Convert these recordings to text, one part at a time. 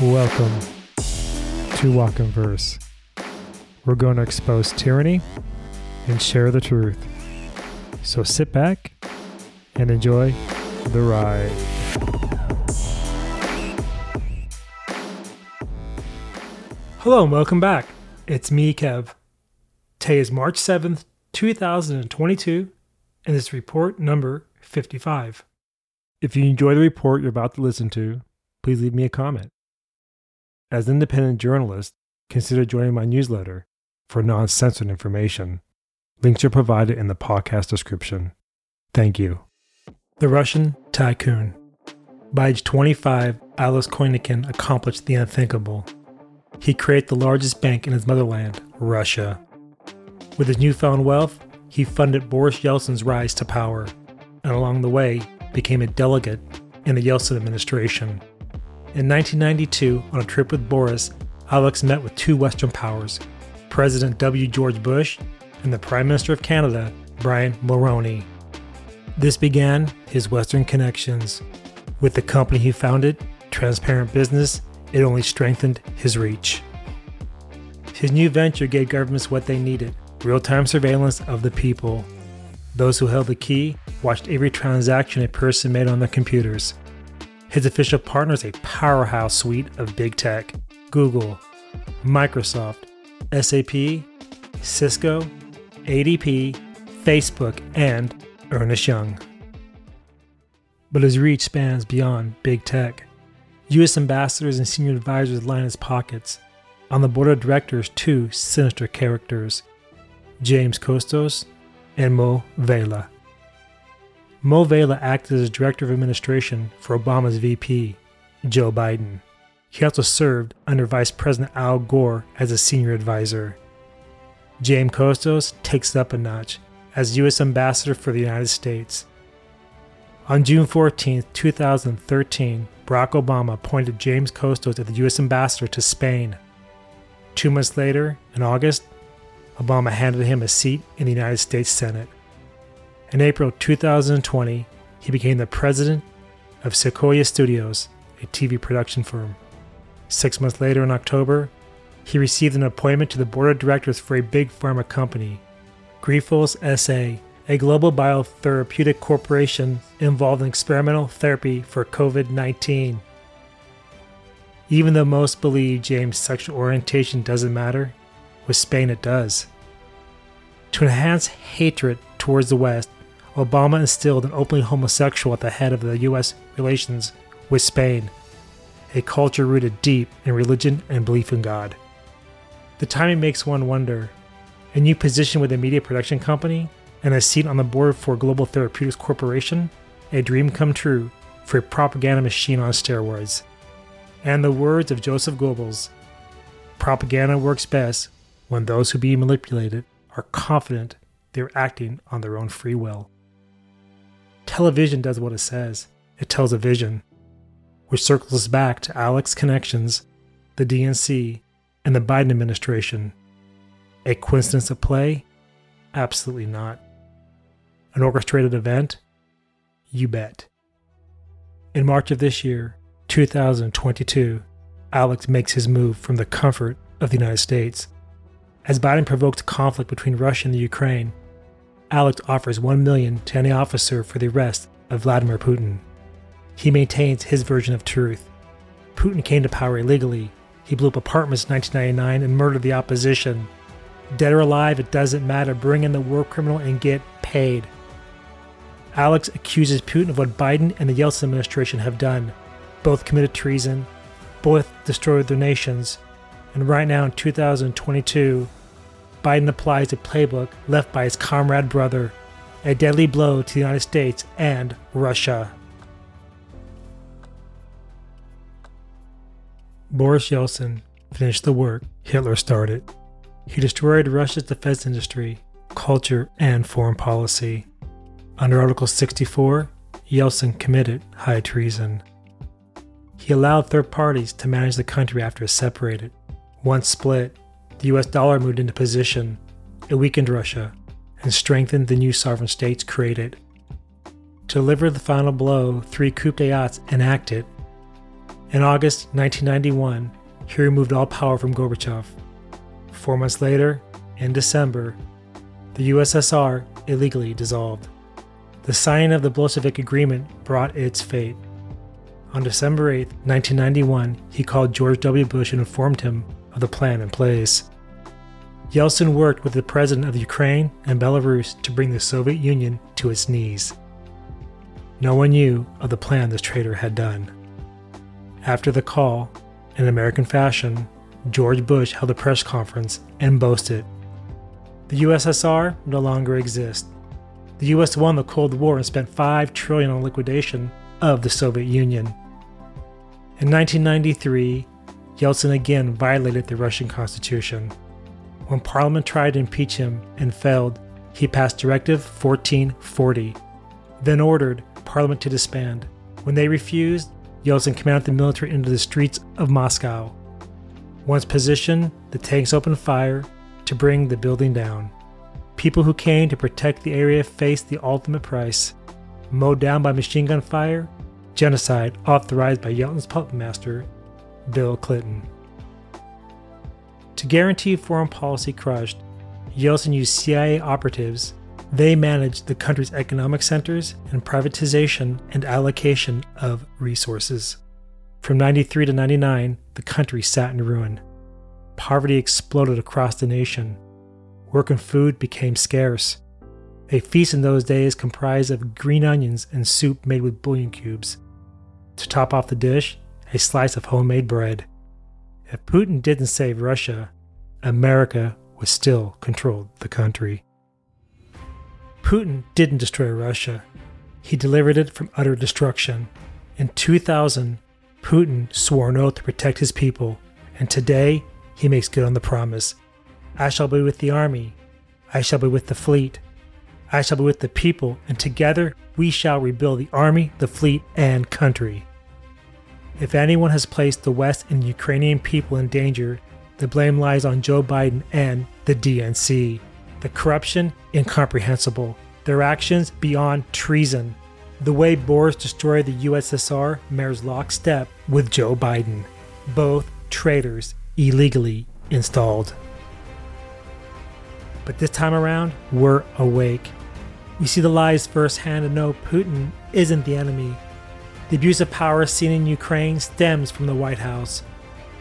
Welcome to Walk in Verse. We're going to expose tyranny and share the truth. So sit back and enjoy the ride. Hello and welcome back. It's me, Kev. Today is March 7th, 2022, and it's report number 55. If you enjoy the report you're about to listen to, please leave me a comment. As an independent journalist, consider joining my newsletter for non censored information. Links are provided in the podcast description. Thank you. The Russian Tycoon. By age 25, Alex Konykhin accomplished the unthinkable. He created the largest bank in his motherland, Russia. With his newfound wealth, he funded Boris Yeltsin's rise to power, and along the way, became a delegate in the Yeltsin administration. In 1992, on a trip with Boris, Alex met with two Western powers, President W. George Bush and the Prime Minister of Canada, Brian Mulroney. This began his Western connections. With the company he founded, Transparent Business, it only strengthened his reach. His new venture gave governments what they needed real time surveillance of the people. Those who held the key watched every transaction a person made on their computers. His official partners a powerhouse suite of big tech Google, Microsoft, SAP, Cisco, ADP, Facebook, and Ernest Young. But his reach spans beyond big tech. U.S. ambassadors and senior advisors line his pockets. On the board of directors, two sinister characters James Costos and Mo Vela. Mo Vela acted as director of administration for Obama's VP, Joe Biden. He also served under Vice President Al Gore as a senior advisor. James Costos takes it up a notch as U.S. Ambassador for the United States. On June 14, 2013, Barack Obama appointed James Costos as the U.S. Ambassador to Spain. Two months later, in August, Obama handed him a seat in the United States Senate. In April 2020, he became the president of Sequoia Studios, a TV production firm. Six months later, in October, he received an appointment to the board of directors for a big pharma company, Grifols SA, a global biotherapeutic corporation involved in experimental therapy for COVID 19. Even though most believe James' sexual orientation doesn't matter, with Spain it does. To enhance hatred towards the West, Obama instilled an openly homosexual at the head of the U.S. relations with Spain, a culture rooted deep in religion and belief in God. The timing makes one wonder a new position with a media production company and a seat on the board for Global Therapeutics Corporation, a dream come true for a propaganda machine on steroids. And the words of Joseph Goebbels propaganda works best when those who be manipulated are confident they're acting on their own free will. Television does what it says it tells a vision, which circles back to Alex Connections, the DNC, and the Biden administration. A coincidence of play? Absolutely not. An orchestrated event? You bet. In March of this year, 2022, Alex makes his move from the comfort of the United States. As Biden provokes conflict between Russia and the Ukraine, Alex offers 1 million to any officer for the arrest of Vladimir Putin. He maintains his version of truth. Putin came to power illegally. He blew up apartments in 1999 and murdered the opposition. Dead or alive, it doesn't matter. Bring in the war criminal and get paid. Alex accuses Putin of what Biden and the Yeltsin administration have done. Both committed treason, both destroyed their nations, and right now in 2022, Biden applies a playbook left by his comrade brother, a deadly blow to the United States and Russia. Boris Yeltsin finished the work Hitler started. He destroyed Russia's defense industry, culture, and foreign policy. Under Article 64, Yeltsin committed high treason. He allowed third parties to manage the country after it separated. Once split, the US dollar moved into position. It weakened Russia and strengthened the new sovereign states created. To deliver the final blow, three coup d'etats enacted. In August 1991, he removed all power from Gorbachev. Four months later, in December, the USSR illegally dissolved. The signing of the Bolshevik Agreement brought its fate. On December 8, 1991, he called George W. Bush and informed him of the plan in place. Yeltsin worked with the president of Ukraine and Belarus to bring the Soviet Union to its knees. No one knew of the plan this traitor had done. After the call, in American fashion, George Bush held a press conference and boasted The USSR no longer exists. The US won the Cold War and spent 5 trillion on liquidation of the Soviet Union. In 1993, Yeltsin again violated the Russian constitution. When Parliament tried to impeach him and failed, he passed Directive 1440, then ordered Parliament to disband. When they refused, Yeltsin commanded the military into the streets of Moscow. Once positioned, the tanks opened fire to bring the building down. People who came to protect the area faced the ultimate price mowed down by machine gun fire, genocide authorized by Yeltsin's puppet master, Bill Clinton. To guarantee foreign policy crushed, Yeltsin used CIA operatives. They managed the country's economic centers and privatization and allocation of resources. From 93 to 99, the country sat in ruin. Poverty exploded across the nation. Work and food became scarce. A feast in those days comprised of green onions and soup made with bouillon cubes. To top off the dish, a slice of homemade bread. If Putin didn't save Russia, America was still controlled the country. Putin didn't destroy Russia. He delivered it from utter destruction. In 2000, Putin swore an oath to protect his people, and today he makes good on the promise. I shall be with the army. I shall be with the fleet. I shall be with the people, and together we shall rebuild the army, the fleet, and country. If anyone has placed the West and Ukrainian people in danger, the blame lies on Joe Biden and the DNC. The corruption, incomprehensible. Their actions, beyond treason. The way Boris destroyed the USSR mirrors lockstep with Joe Biden. Both traitors illegally installed. But this time around, we're awake. We see the lies firsthand and know Putin isn't the enemy. The abuse of power seen in Ukraine stems from the White House.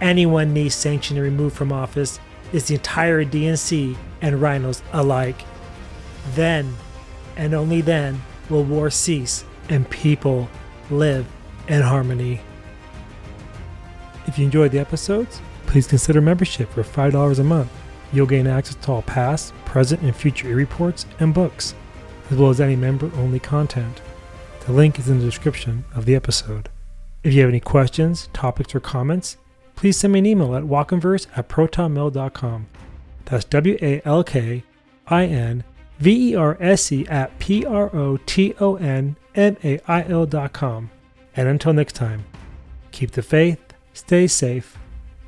Anyone needs sanctioned and removed from office is the entire DNC and RINOs alike. Then, and only then, will war cease and people live in harmony. If you enjoyed the episodes, please consider membership for $5 a month. You'll gain access to all past, present, and future e reports and books, as well as any member only content. The link is in the description of the episode. If you have any questions, topics, or comments, please send me an email at walkinverse at protonmail.com. That's W A L K I N V E R S E at P R O T O N M A I L.com. And until next time, keep the faith, stay safe,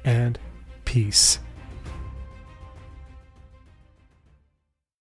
and peace.